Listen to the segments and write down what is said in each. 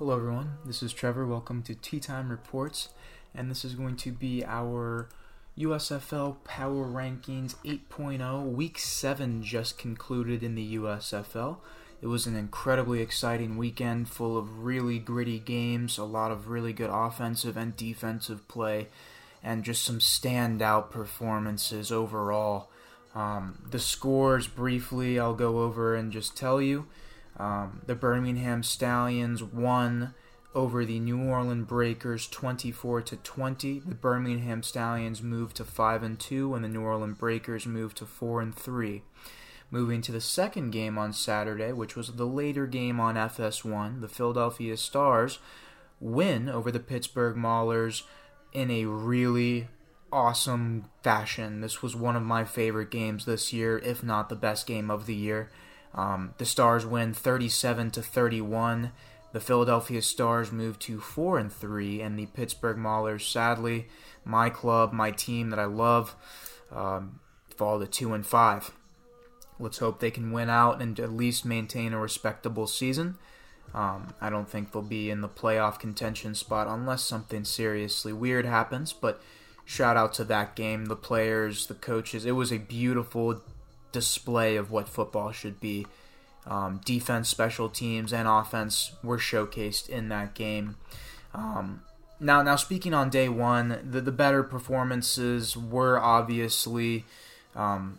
Hello, everyone. This is Trevor. Welcome to Tea Time Reports, and this is going to be our USFL Power Rankings 8.0. Week 7 just concluded in the USFL. It was an incredibly exciting weekend full of really gritty games, a lot of really good offensive and defensive play, and just some standout performances overall. Um, the scores, briefly, I'll go over and just tell you. Um, the Birmingham Stallions won over the New Orleans Breakers 24 to 20. The Birmingham Stallions moved to 5 and 2 and the New Orleans Breakers moved to 4 and 3. Moving to the second game on Saturday, which was the later game on FS1, the Philadelphia Stars win over the Pittsburgh Maulers in a really awesome fashion. This was one of my favorite games this year, if not the best game of the year. Um, the Stars win 37 to 31. The Philadelphia Stars move to 4 and 3, and the Pittsburgh Maulers, sadly, my club, my team that I love, um, fall to 2 and 5. Let's hope they can win out and at least maintain a respectable season. Um, I don't think they'll be in the playoff contention spot unless something seriously weird happens, but shout out to that game, the players, the coaches. It was a beautiful display of what football should be. Um, defense, special teams, and offense were showcased in that game. Um, now, now speaking on day one, the, the better performances were obviously. Um,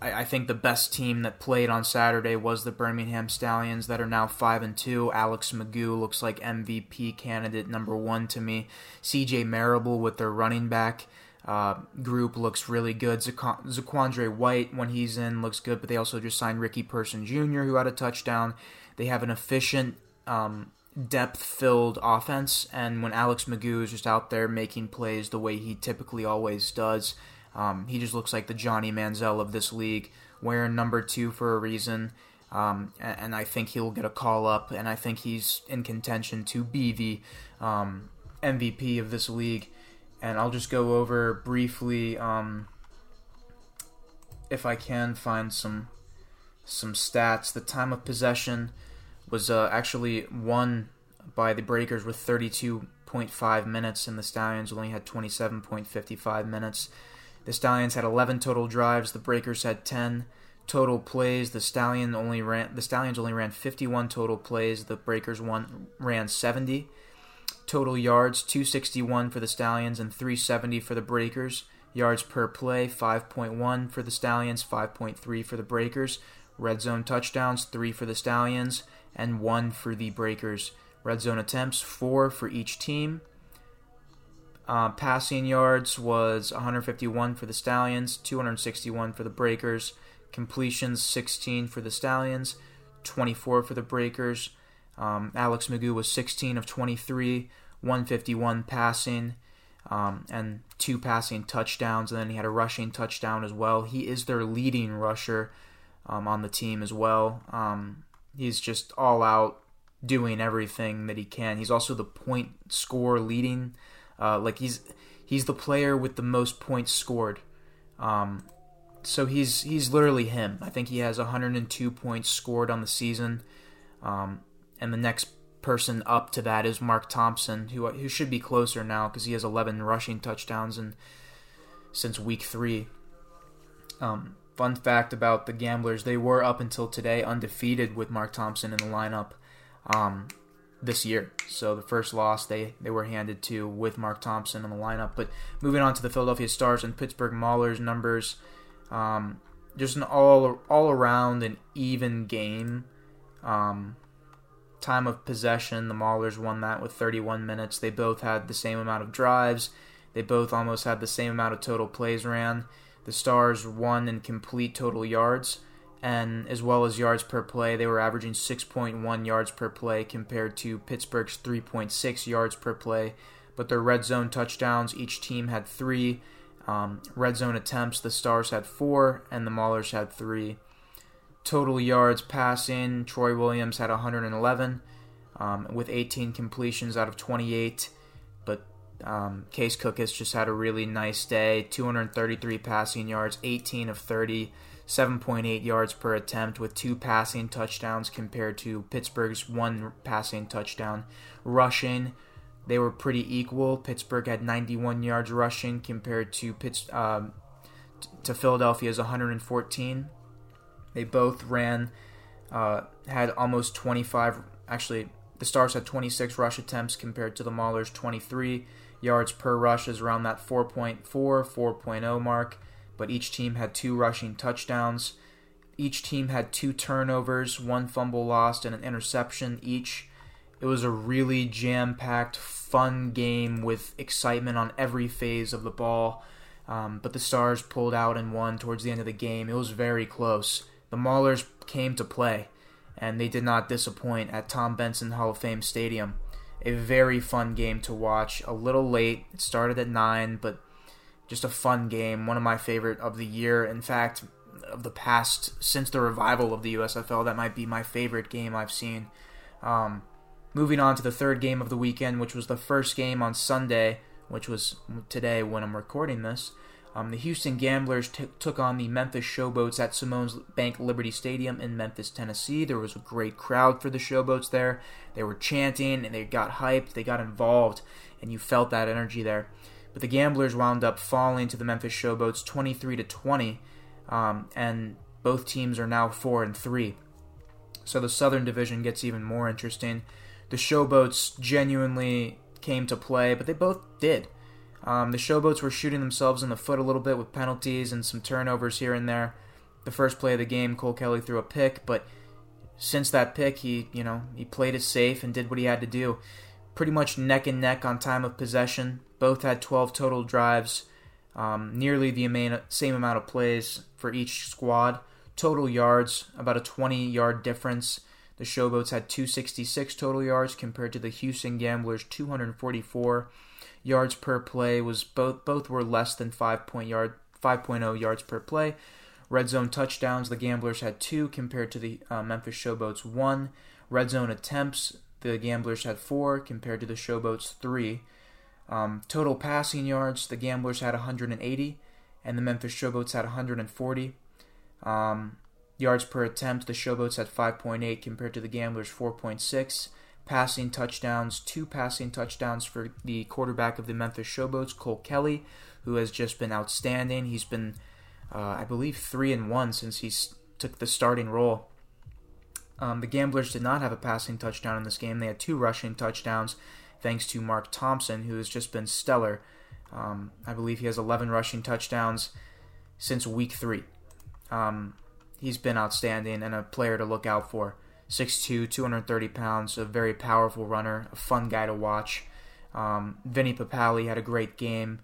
I, I, think the best team that played on Saturday was the Birmingham Stallions, that are now five and two. Alex McGough looks like MVP candidate number one to me. C.J. Marable with their running back. Uh, group looks really good. Zaquandre Zaquandre White, when he's in, looks good, but they also just signed Ricky Person Jr., who had a touchdown. They have an efficient, um, depth filled offense, and when Alex McGough is just out there making plays the way he typically always does, um, he just looks like the Johnny Manziel of this league, wearing number two for a reason. Um, and, and, I think he'll get a call up, and I think he's in contention to be the um, MVP of this league and I'll just go over briefly um, if I can find some some stats. The time of possession was uh, actually won by the Breakers with 32.5 minutes, and the Stallions only had 27.55 minutes. The Stallions had 11 total drives. The Breakers had 10 total plays. The Stallion only ran. The Stallions only ran 51 total plays. The Breakers one ran 70. Total yards 261 for the Stallions and 370 for the Breakers. Yards per play 5.1 for the Stallions, 5.3 for the Breakers. Red zone touchdowns 3 for the Stallions and 1 for the Breakers. Red zone attempts 4 for each team. Uh, passing yards was 151 for the Stallions, 261 for the Breakers. Completions 16 for the Stallions, 24 for the Breakers. Um, Alex McGough was 16 of 23, 151 passing, um, and two passing touchdowns, and then he had a rushing touchdown as well. He is their leading rusher um, on the team as well. Um, he's just all out doing everything that he can. He's also the point score leading, uh, like he's he's the player with the most points scored. Um, so he's he's literally him. I think he has 102 points scored on the season. Um, and the next person up to that is Mark Thompson, who who should be closer now because he has 11 rushing touchdowns and since week three. Um, fun fact about the Gamblers: they were up until today undefeated with Mark Thompson in the lineup um, this year. So the first loss they they were handed to with Mark Thompson in the lineup. But moving on to the Philadelphia Stars and Pittsburgh Maulers numbers. Um, just an all all around an even game. Um, time of possession, the Maulers won that with 31 minutes. They both had the same amount of drives. They both almost had the same amount of total plays ran. The Stars won in complete total yards, and as well as yards per play, they were averaging 6.1 yards per play compared to Pittsburgh's 3.6 yards per play. But their red zone touchdowns, each team had three. Um, red zone attempts, the Stars had four, and the Maulers had three total yards passing, Troy Williams had 111 um, with 18 completions out of 28. But um, Case Cook has just had a really nice day 233 passing yards, 18 of 30, 7.8 yards per attempt with two passing touchdowns compared to Pittsburgh's one passing touchdown. Rushing, they were pretty equal. Pittsburgh had 91 yards rushing compared to Pitts, um, to Philadelphia's 114. They both ran, uh, had almost 25. Actually, the Stars had 26 rush attempts compared to the Maulers' 23. Yards per rush is around that 4.4, 4.0 mark but each team had two rushing touchdowns. Each team had two turnovers, one fumble lost, and an interception each. It was a really jam packed, fun game with excitement on every phase of the ball. Um, but the Stars pulled out and won towards the end of the game. It was very close. The Maulers came to play, and they did not disappoint at Tom Benson Hall of Fame Stadium. A very fun game to watch. A little late. It started at 9, but just a fun game, one of my favorite of the year. In fact, of the past since the revival of the USFL, that might be my favorite game I've seen. Um, moving on to the third game of the weekend, which was the first game on Sunday, which was today when I'm recording this. Um, the Houston Gamblers t- took on the Memphis Showboats at Simmons Bank Liberty Stadium in Memphis, Tennessee. There was a great crowd for the Showboats there. They were chanting and they got hyped, they got involved, and you felt that energy there. But the Gamblers wound up falling to the Memphis Showboats 23 to 20, um, and both teams are now four and three. So the Southern Division gets even more interesting. The Showboats genuinely came to play, but they both did. Um, the Showboats were shooting themselves in the foot a little bit with penalties and some turnovers here and there. The first play of the game, Cole Kelly threw a pick, but since that pick, he you know he played it safe and did what he had to do. Pretty much neck and neck on time of possession. Both had 12 total drives, um, nearly the same amount of plays for each squad. Total yards, about a 20 yard difference. The Showboats had 266 total yards compared to the Houston Gamblers 244 yards per play was both both were less than 5 point yard 5.0 yards per play. Red zone touchdowns, the Gamblers had 2 compared to the uh, Memphis Showboats 1. Red zone attempts, the Gamblers had 4 compared to the Showboats 3. Um, total passing yards, the Gamblers had 180, and the Memphis Showboats had 140. Um, yards per attempt, the Showboats had 5.8 compared to the Gamblers 4.6. Passing touchdowns, two passing touchdowns for the quarterback of the Memphis Showboats, Cole Kelly, who has just been outstanding. He's been, uh, I believe, three and one since he took the starting role. Um, the Gamblers did not have a passing touchdown in this game. They had two rushing touchdowns thanks to Mark Thompson, who has just been stellar. Um, I believe he has 11 rushing touchdowns since week three. Um, he's been outstanding and a player to look out for. 6'2, 230 pounds, a very powerful runner, a fun guy to watch. Um, Vinny Papale had a great game,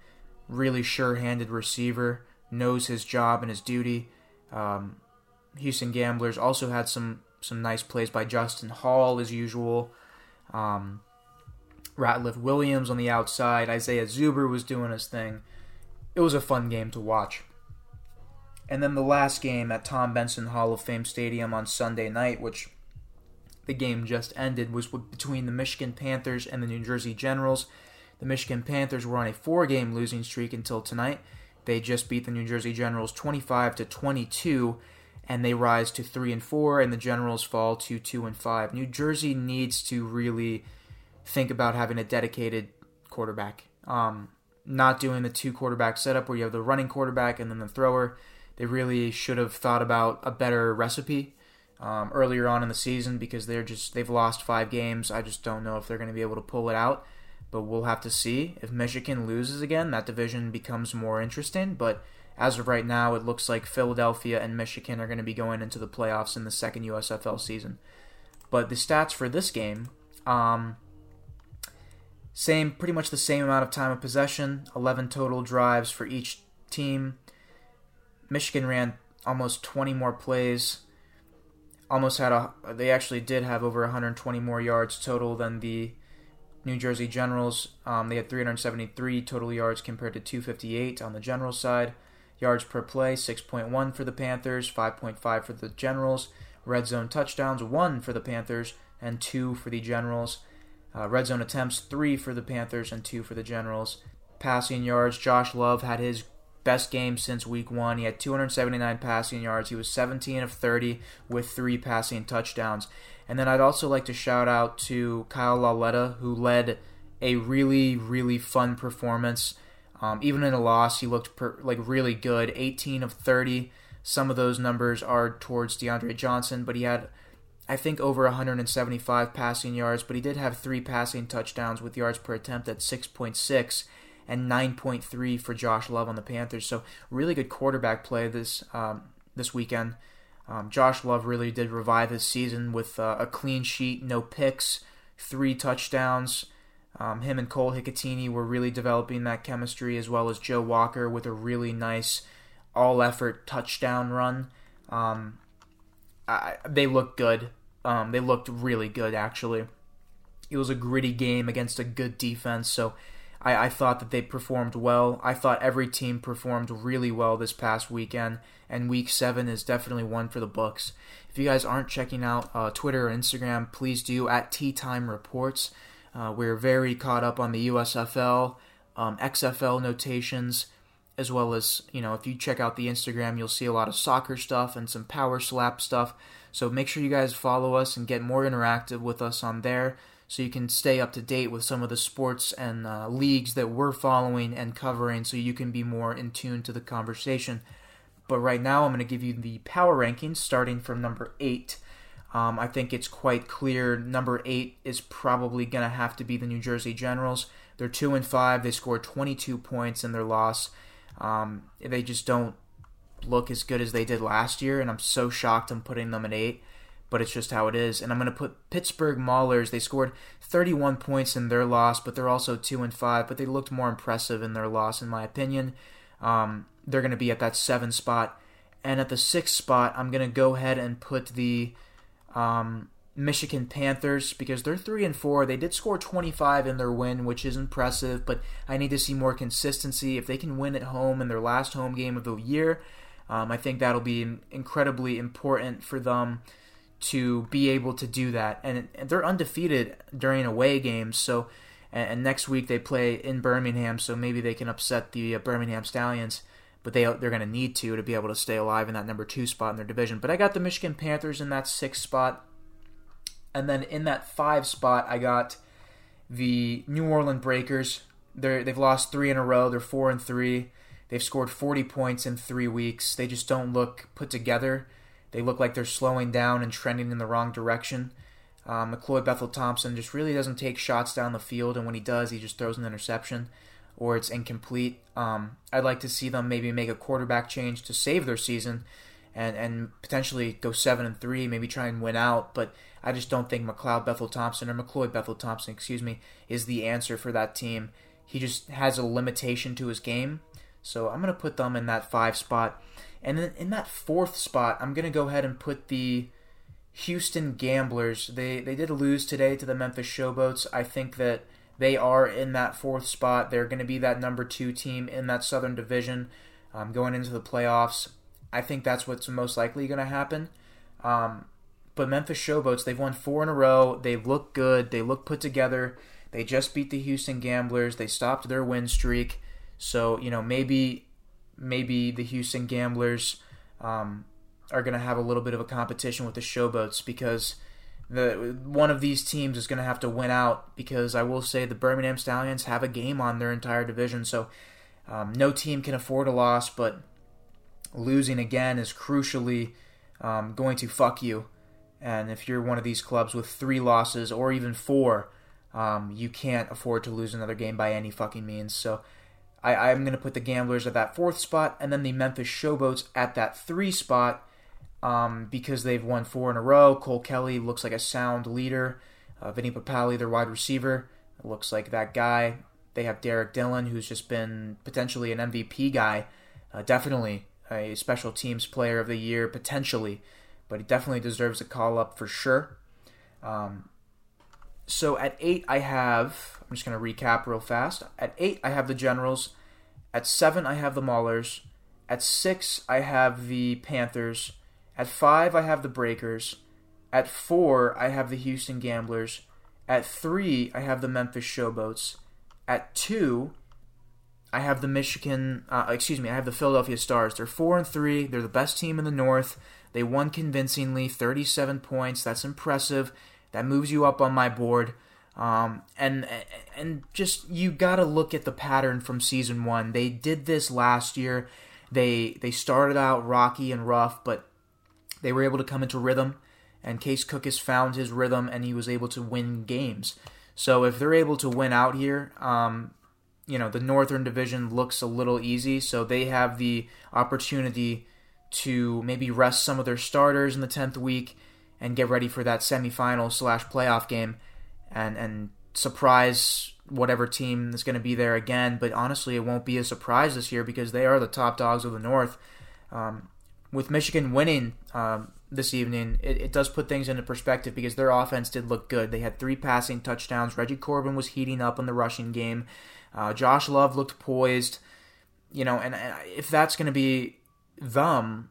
really sure handed receiver, knows his job and his duty. Um, Houston Gamblers also had some, some nice plays by Justin Hall, as usual. Um, Ratliff Williams on the outside. Isaiah Zuber was doing his thing. It was a fun game to watch. And then the last game at Tom Benson Hall of Fame Stadium on Sunday night, which the game just ended, was between the Michigan Panthers and the New Jersey Generals. The Michigan Panthers were on a four-game losing streak until tonight. They just beat the New Jersey Generals 25 to 22 and they rise to 3 and 4 and the Generals fall to 2 and 5. New Jersey needs to really think about having a dedicated quarterback. Um, not doing the two quarterback setup where you have the running quarterback and then the thrower. They really should have thought about a better recipe um, earlier on in the season because they're just they've lost five games. I just don't know if they're going to be able to pull it out, but we'll have to see. If Michigan loses again, that division becomes more interesting. But as of right now, it looks like Philadelphia and Michigan are going to be going into the playoffs in the second USFL season. But the stats for this game. Um, same, pretty much the same amount of time of possession, 11 total drives for each team. Michigan ran almost 20 more plays. Almost had a, they actually did have over 120 more yards total than the New Jersey Generals. Um, they had 373 total yards compared to 258 on the Generals side. Yards per play, 6.1 for the Panthers, 5.5 for the Generals. Red zone touchdowns, 1 for the Panthers, and 2 for the Generals. Uh, red zone attempts, three for the Panthers and two for the Generals. Passing yards, Josh Love had his best game since week one. He had 279 passing yards. He was 17 of 30 with three passing touchdowns. And then I'd also like to shout out to Kyle Lauletta, who led a really, really fun performance. Um, even in a loss, he looked per, like really good. 18 of 30. Some of those numbers are towards DeAndre Johnson, but he had, I think, over 175 passing yards. But he did have three passing touchdowns with yards per attempt at 6.6 and 9.3 for Josh Love on the Panthers. So really good quarterback play this um, this weekend. Um, Josh Love really did revive his season with uh, a clean sheet, no picks, three touchdowns. Um, him and Cole Hikutini were really developing that chemistry, as well as Joe Walker with a really nice all-effort touchdown run. Um, I, they looked good. Um, they looked really good, actually. It was a gritty game against a good defense, so I, I thought that they performed well. I thought every team performed really well this past weekend, and Week Seven is definitely one for the books. If you guys aren't checking out uh, Twitter or Instagram, please do at Tea Time Reports. Uh, we're very caught up on the USFL, um, XFL notations, as well as, you know, if you check out the Instagram, you'll see a lot of soccer stuff and some power slap stuff. So make sure you guys follow us and get more interactive with us on there so you can stay up to date with some of the sports and uh, leagues that we're following and covering so you can be more in tune to the conversation. But right now, I'm going to give you the power rankings starting from number eight. Um, I think it's quite clear. Number eight is probably going to have to be the New Jersey Generals. They're two and five. They scored 22 points in their loss. Um, they just don't look as good as they did last year, and I'm so shocked I'm putting them at eight. But it's just how it is. And I'm going to put Pittsburgh Maulers. They scored 31 points in their loss, but they're also two and five. But they looked more impressive in their loss, in my opinion. Um, they're going to be at that seven spot. And at the sixth spot, I'm going to go ahead and put the um, Michigan Panthers because they're three and four. They did score 25 in their win, which is impressive, but I need to see more consistency. If they can win at home in their last home game of the year, um, I think that'll be incredibly important for them to be able to do that. And, they're undefeated during away games, so and, and, next week they play in Birmingham, so maybe they can upset the uh, Birmingham Stallions but they they're going to need to to be able to stay alive in that number two spot in their division. But I got the Michigan Panthers in that sixth spot, and then in that five spot I got the New Orleans Breakers. They they've lost three in a row. They're four and three. They've scored 40 points in three weeks. They just don't look put together. They look like they're slowing down and trending in the wrong direction. Um, McLeod Bethel Thompson just really doesn't take shots down the field, and when he does, he just throws an interception or it's incomplete. Um, I'd like to see them maybe make a quarterback change to save their season and, and potentially go seven and three, maybe try and win out. But I just don't think McLeod Bethel Thompson or McLeod Bethel Thompson, excuse me, is the answer for that team. He just has a limitation to his game. So I'm gonna put them in that five spot. And then in that fourth spot, I'm gonna go ahead and put the Houston Gamblers. They they did lose today to the Memphis Showboats. I think that they are in that fourth spot. They're going to be that number two team in that Southern Division um, going into the playoffs. I think that's what's most likely going to happen. Um, but Memphis Showboats, they've won four in a row. They look good. They look put together. They just beat the Houston Gamblers. They stopped their win streak. So you know maybe maybe the Houston Gamblers um, are going to have a little bit of a competition with the Showboats because the one of these teams is going to have to win out because I will say the Birmingham Stallions have a game on their entire division, so um, no team can afford a loss. But losing again is crucially um, going to fuck you. And if you're one of these clubs with three losses or even four, um, you can't afford to lose another game by any fucking means. So I, I'm going to put the Gamblers at that fourth spot, and then the Memphis Showboats at that three spot um, because they've won four in a row. Cole Kelly looks like a sound leader. Uh, Vinny Papale, their wide receiver, looks like that guy. They have Derrick Dillon, who's just been potentially an MVP guy, uh, definitely a special teams player of the year, potentially, but he definitely deserves a call up for sure. Um, so at eight, I have, I'm just going to recap real fast. At eight, I have the Generals. At seven, I have the Maulers. At six, I have the Panthers. At five, I have the Breakers. At four, I have the Houston Gamblers. At three, I have the Memphis Showboats. At two, I have the Michigan, uh, excuse me, I have the Philadelphia Stars. They're four and three. They're the best team in the North. They won convincingly, 37 points. That's impressive. That moves you up on my board. Um, and and just you got to look at the pattern from season one. They did this last year. They they started out rocky and rough, but they were able to come into rhythm. And Case Cook has found his rhythm, and he was able to win games. So if they're able to win out here, um, you know the Northern Division looks a little easy. So they have the opportunity to maybe rest some of their starters in the tenth week and get ready for that semifinal slash playoff game and and surprise whatever team is going to be there again. But honestly, it won't be a surprise this year because they are the top dogs of the North. Um, with Michigan winning um, this evening, it, it, does put things into perspective because their offense did look good. They had three passing touchdowns. Reggie Corbin was heating up in the rushing game. Uh, Josh Love looked poised. You know, and, and if that's going to be them,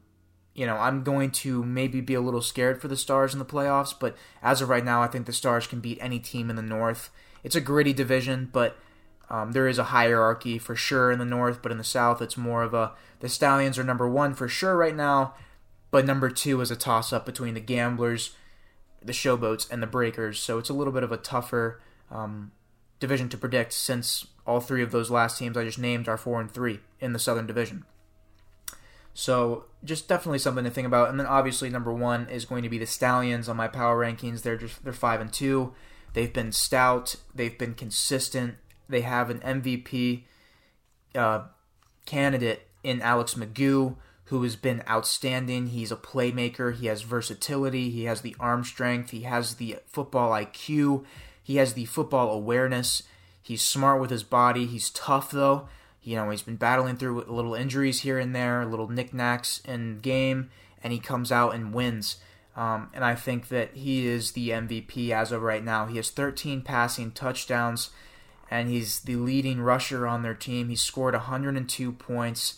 you know, I'm going to maybe be a little scared for the Stars in the playoffs, but as of right now, I think the Stars can beat any team in the North. It's a gritty division, but um, there is a hierarchy for sure in the North, but in the South, it's more of a the Stallions are number one for sure right now, but number two is a toss up between the Gamblers, the Showboats, and the Breakers. So it's a little bit of a tougher um, division to predict since all three of those last teams I just named are four and three in the Southern Division. So just definitely something to think about. And then obviously number one is going to be the Stallions on my power rankings. They're just they're five and two. They've been stout. They've been consistent. They have an MVP uh, candidate in Alex McGough who has been outstanding. He's a playmaker. He has versatility. He has the arm strength. He has the football IQ. He has the football awareness. He's smart with his body. He's tough though. You know, he's been battling through little injuries here and there, little knickknacks in game, and he comes out and wins. Um, and I think that he is the MVP as of right now. He has 13 passing touchdowns, and he's the leading rusher on their team. He's scored 102 points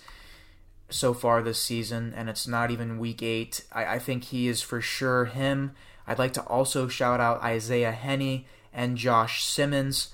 so far this season, and it's not even week eight. I, I think he is for sure him. I'd like to also shout out Isaiah Henne and Josh Simmons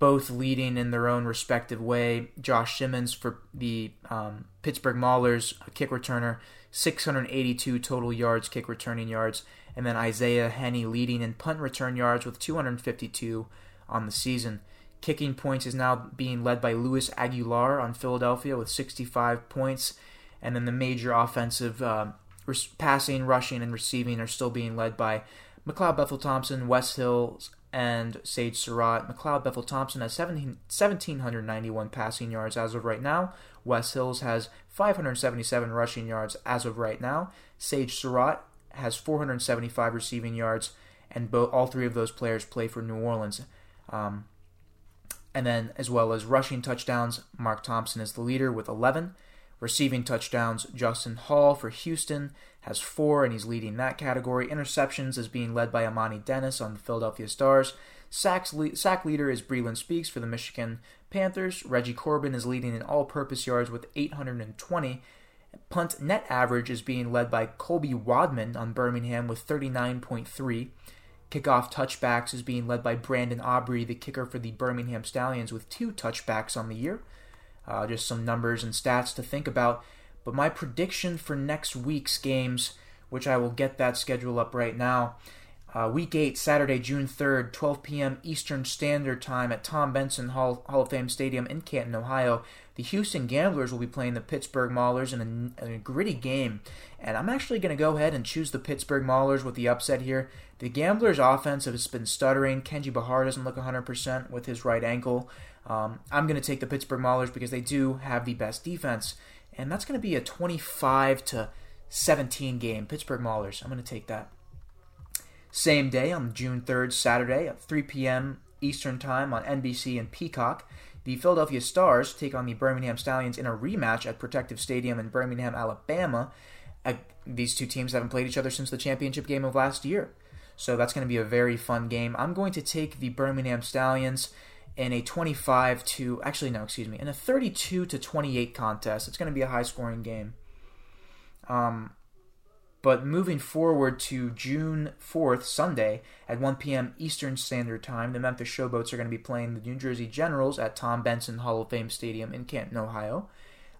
both leading in their own respective way. Josh Simmons for the um, Pittsburgh Maulers, kick returner, 682 total yards, kick returning yards, and then Isaiah Henne leading in punt return yards with 252 on the season. Kicking points is now being led by Luis Aguilar on Philadelphia with 65 points, and then the major offensive uh, passing, rushing, and receiving are still being led by McLeod Bethel Thompson, Wes Hills, and Sage Surratt. McLeod Bethel Thompson has 17, 1,791 passing yards as of right now. Wes Hills has 577 rushing yards as of right now. Sage Surratt has 475 receiving yards, and bo- all three of those players play for New Orleans. Um, and then, as well as rushing touchdowns, Mark Thompson is the leader with 11. Receiving touchdowns, Justin Hall for Houston has four, and he's leading that category. Interceptions is being led by Amani Dennis on the Philadelphia Stars. Sacks le- sack leader is Breeland Speaks for the Michigan Panthers. Reggie Corbin is leading in all purpose yards with 820. Punt net average is being led by Colby Wadman on Birmingham with 39.3. Kickoff touchbacks is being led by Brandon Aubrey, the kicker for the Birmingham Stallions, with two touchbacks on the year. Uh, just some numbers and stats to think about. But my prediction for next week's games, which I will get that schedule up right now, uh, week 8, Saturday, June 3rd, 12 p.m. Eastern Standard Time at Tom Benson Hall, Hall of Fame Stadium in Canton, Ohio. The Houston Gamblers will be playing the Pittsburgh Maulers in a, in a gritty game. And I'm actually going to go ahead and choose the Pittsburgh Maulers with the upset here. The Gamblers' offense has been stuttering. Kenji Bahar doesn't look 100% with his right ankle. Um, I'm going to take the Pittsburgh Maulers because they do have the best defense, and that's going to be a 25 to 17 game. Pittsburgh Maulers. I'm going to take that. Same day on June 3rd, Saturday at 3 p.m. Eastern Time on NBC and Peacock, the Philadelphia Stars take on the Birmingham Stallions in a rematch at Protective Stadium in Birmingham, Alabama. Uh, these two teams haven't played each other since the championship game of last year. So that's going to be a very fun game. I'm going to take the Birmingham Stallions in a 25 to actually no, excuse me, in a 32 to 28 contest. It's going to be a high scoring game. Um, But moving forward to June 4th, Sunday, at 1 p.m. Eastern Standard Time, the Memphis Showboats are going to be playing the New Jersey Generals at Tom Benson Hall of Fame Stadium in Canton, Ohio.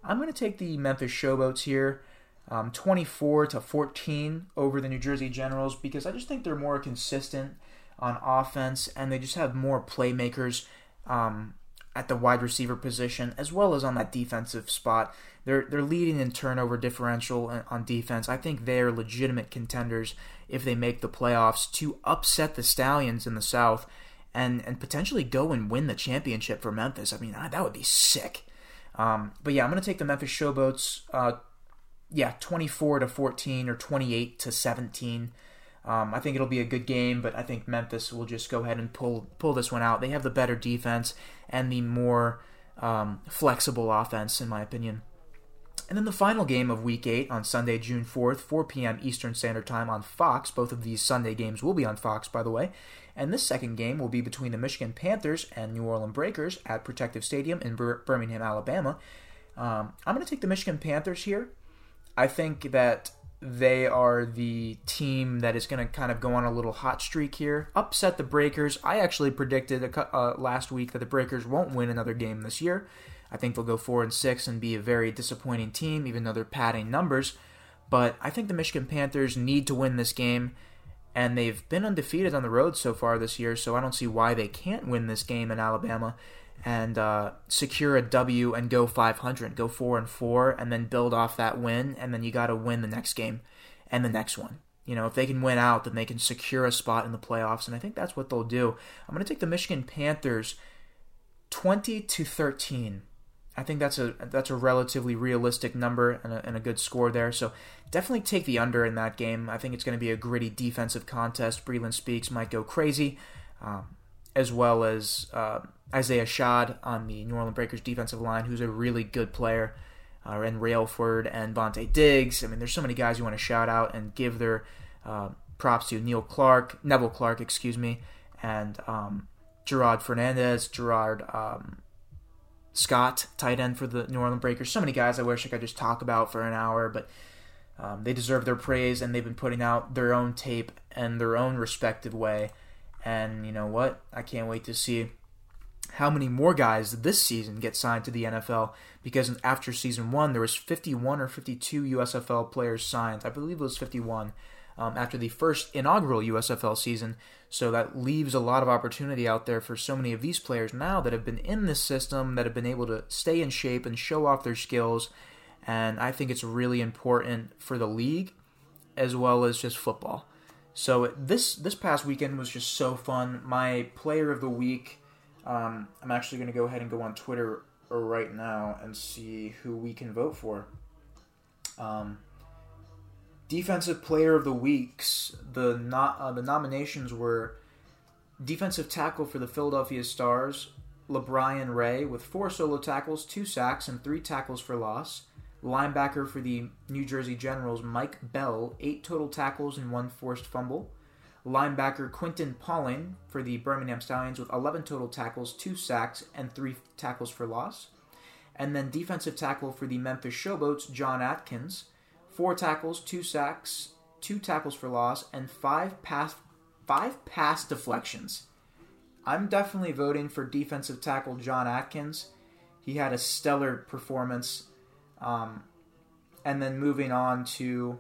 I'm going to take the Memphis Showboats here, um, 24 to 14 over the New Jersey Generals because I just think they're more consistent on offense and they just have more playmakers um, at the wide receiver position as well as on that defensive spot. They're they're leading in turnover differential on defense. I think they're legitimate contenders if they make the playoffs to upset the Stallions in the South and and potentially go and win the championship for Memphis. I mean, that would be sick. Um, but yeah, I'm gonna take the Memphis Showboats. Uh, yeah, 24 to 14 or 28 to 17. Um, I think it'll be a good game, but I think Memphis will just go ahead and pull pull this one out. They have the better defense and the more um, flexible offense, in my opinion. And then the final game of Week 8 on Sunday, June 4th, 4 p.m. Eastern Standard Time on Fox. Both of these Sunday games will be on Fox, by the way. And this second game will be between the Michigan Panthers and New Orleans Breakers at Protective Stadium in Bir- Birmingham, Alabama. Um, I'm going to take the Michigan Panthers here. I think that they are the team that is going to kind of go on a little hot streak here, upset the Breakers. I actually predicted a, uh, last week that the Breakers won't win another game this year. I think they'll go four and six and be a very disappointing team, even though they're padding numbers. But I think the Michigan Panthers need to win this game, and they've been undefeated on the road so far this year. So I don't see why they can't win this game in Alabama and uh, secure a W and go 500, go four and four, and then build off that win, and then you got to win the next game and the next one. You know, if they can win out, then they can secure a spot in the playoffs, and I think that's what they'll do. I'm going to take the Michigan Panthers 20 to 13. I think that's a that's a relatively realistic number and a, and a, good score there. So definitely take the under in that game. I think it's going to be a gritty defensive contest. Breeland Speaks might go crazy, um, as well as uh, Isaiah Schad on the New Orleans Breakers defensive line, who's a really good player, uh, and Railford and Vontae Diggs. I mean, there's so many guys you want to shout out and give their uh, props to. Neil Clark, Neville Clark, excuse me, and um, Gerard Fernandez, Gerard um, Scott, tight end for the New Orleans Breakers. So many guys I wish I could just talk about for an hour, but um, they deserve their praise, and they've been putting out their own tape and their own respective way. And you know what? I can't wait to see how many more guys this season get signed to the NFL because after season one there was 51 or 52 USFL players signed. I believe it was 51 um, after the first inaugural USFL season. So that leaves a lot of opportunity out there for so many of these players now that have been in this system, that have been able to stay in shape and show off their skills. And I think it's really important for the league as well as just football. So this this past weekend was just so fun. My player of the week um, I'm actually going to go ahead and go on Twitter right now and see who we can vote for. Um, defensive Player of the Weeks. The not uh, the nominations were defensive tackle for the Philadelphia Stars, LaBryan Ray with four solo tackles, two sacks, and three tackles for loss. Linebacker for the New Jersey Generals, Mike Bell, eight total tackles and one forced fumble linebacker Quinton Paulin for the Birmingham Stallions with 11 total tackles, 2 sacks, and 3 tackles for loss. And then defensive tackle for the Memphis Showboats, John Atkins, 4 tackles, 2 sacks, 2 tackles for loss, and 5 pass, five pass deflections. I'm definitely voting for defensive tackle John Atkins. He had a stellar performance. Um, and then moving on to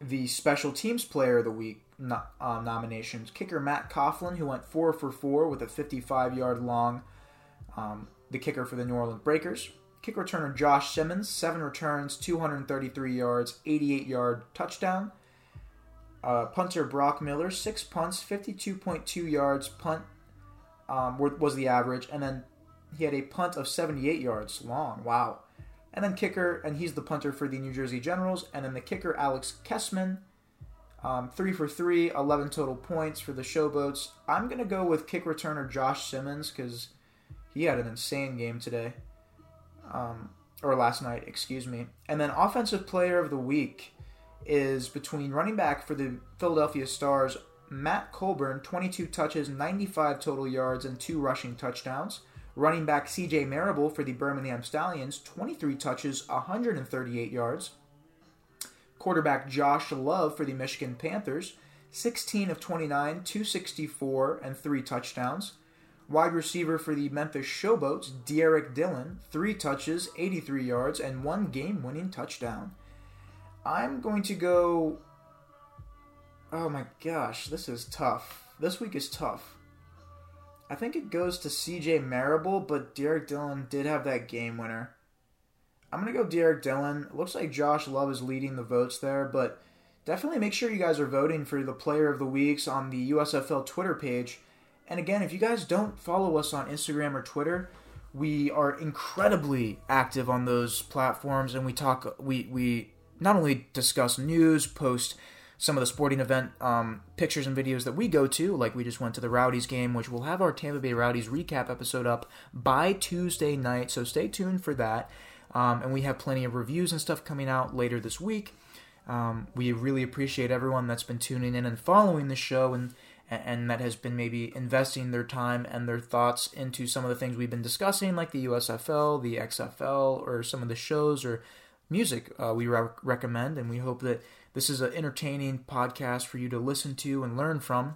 the special teams player of the week no, um, nominations. Kicker Matt Coughlin, who went four for four with a 55 yard long, um, the kicker for the New Orleans Breakers. Kick returner Josh Simmons, seven returns, 233 yards, 88 yard touchdown. Uh, punter Brock Miller, six punts, 52.2 yards. Punt um, was the average, and then he had a punt of 78 yards long. Wow. And then kicker, and he's the punter for the New Jersey Generals. And then the kicker, Alex Kessman, um, three for three, 11 total points for the Showboats. I'm going to go with kick returner Josh Simmons because he had an insane game today. Um, or last night, excuse me. And then offensive player of the week is between running back for the Philadelphia Stars, Matt Colburn, 22 touches, 95 total yards, and two rushing touchdowns. Running back CJ Marable for the Birmingham Stallions, 23 touches, 138 yards. Quarterback Josh Love for the Michigan Panthers, 16 of 29, 264, and three touchdowns. Wide receiver for the Memphis Showboats, Derrick Dillon, three touches, 83 yards, and one game winning touchdown. I'm going to go. Oh my gosh, this is tough. This week is tough. I think it goes to CJ Marable, but Derrick Dillon did have that game winner. I'm to go Derrick Dillon. Looks like Josh Love is leading the votes there, but definitely make sure you guys are voting for the player of the weeks on the USFL Twitter page. And again, if you guys don't follow us on Instagram or Twitter, we are incredibly active on those platforms and we talk we we not only discuss news, post some of the sporting event um, pictures and videos that we go to, like we just went to the Rowdies game, which we'll have our Tampa Bay Rowdies recap episode up by Tuesday night. So stay tuned for that. Um, and we have plenty of reviews and stuff coming out later this week. Um, we really appreciate everyone that's been tuning in and following the show and and that has been maybe investing their time and their thoughts into some of the things we've been discussing, like the USFL, the XFL, or some of the shows or music uh, we re- recommend. And we hope that this is an entertaining podcast for you to listen to and learn from.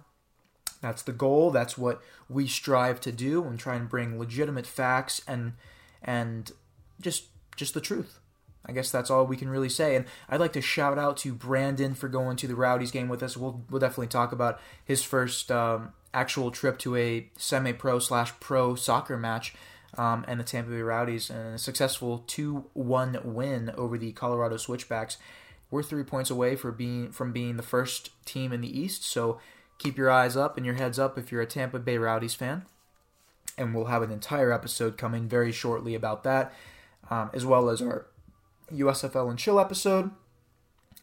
That's the goal. That's what we strive to do and try and bring legitimate facts and and just just the truth. I guess that's all we can really say. And I'd like to shout out to Brandon for going to the Rowdies game with us. We'll we'll definitely talk about his first um, actual trip to a semi-pro slash pro soccer match. Um, and the Tampa Bay Rowdies and a successful 2-1 win over the Colorado Switchbacks. We're three points away for being from being the first team in the East, so keep your eyes up and your heads up if you're a Tampa Bay Rowdies fan. And we'll have an entire episode coming very shortly about that, um, as well as our USFL and Chill episode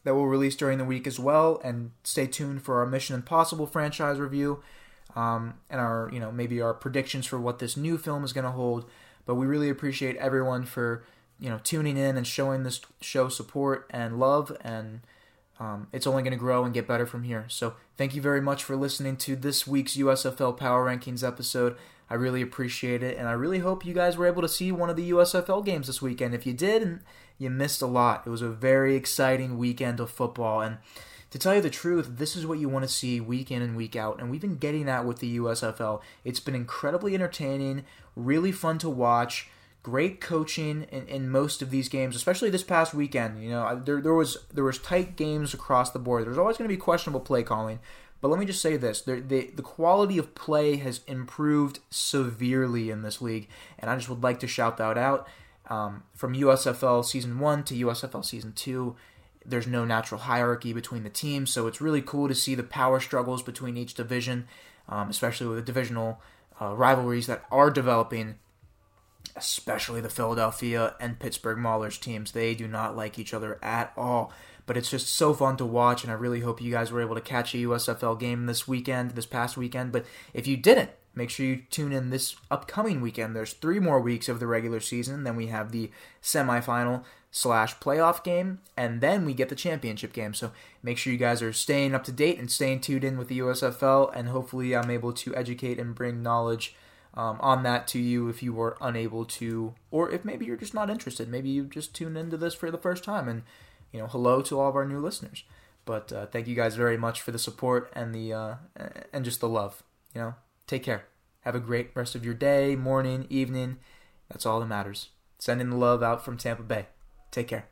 that we'll release during the week as well. And stay tuned for our Mission Impossible franchise review um, and our, you know, maybe our predictions for what this new film is going to hold. But we really appreciate everyone for, you know, tuning in and showing this show support and love. And um, it's only going to grow and get better from here. So thank you very much for listening to this week's USFL Power Rankings episode. I really appreciate it, and I really hope you guys were able to see one of the USFL games this weekend. If you did, you missed a lot. It was a very exciting weekend of football, and to tell you the truth, this is what you want to see week in and week out, and we've been getting that with the USFL. It's been incredibly entertaining, really fun to watch. Great coaching in, in most of these games, especially this past weekend. You know, there, there was there was tight games across the board. There's always going to be questionable play calling, but let me just say this: the, the, the quality of play has improved severely in this league, and I just would like to shout that out. Um, from USFL season one to USFL season two, there's no natural hierarchy between the teams, so it's really cool to see the power struggles between each division, um, especially with the divisional uh, rivalries that are developing. Especially the Philadelphia and Pittsburgh Maulers teams. They do not like each other at all but it's just so fun to watch, and I really hope you guys were able to catch a USFL game this weekend, this past weekend. But if you didn't, make sure you tune in this upcoming weekend. There's three more weeks of the regular season, then we have the semifinal slash playoff game, and then we get the championship game. So make sure you guys are staying up to date and staying tuned in with the USFL, and hopefully I'm able to educate and bring knowledge. Um, on that to you if you were unable to, or if maybe you're just not interested. Maybe you just tuned into this for the first time and you know, hello to all of our new listeners. But uh, thank you guys very much for the support and the uh, and just the love. You know, take care. Have a great rest of your day, morning, evening. That's all that matters. Sending the love out from Tampa Bay. Take care.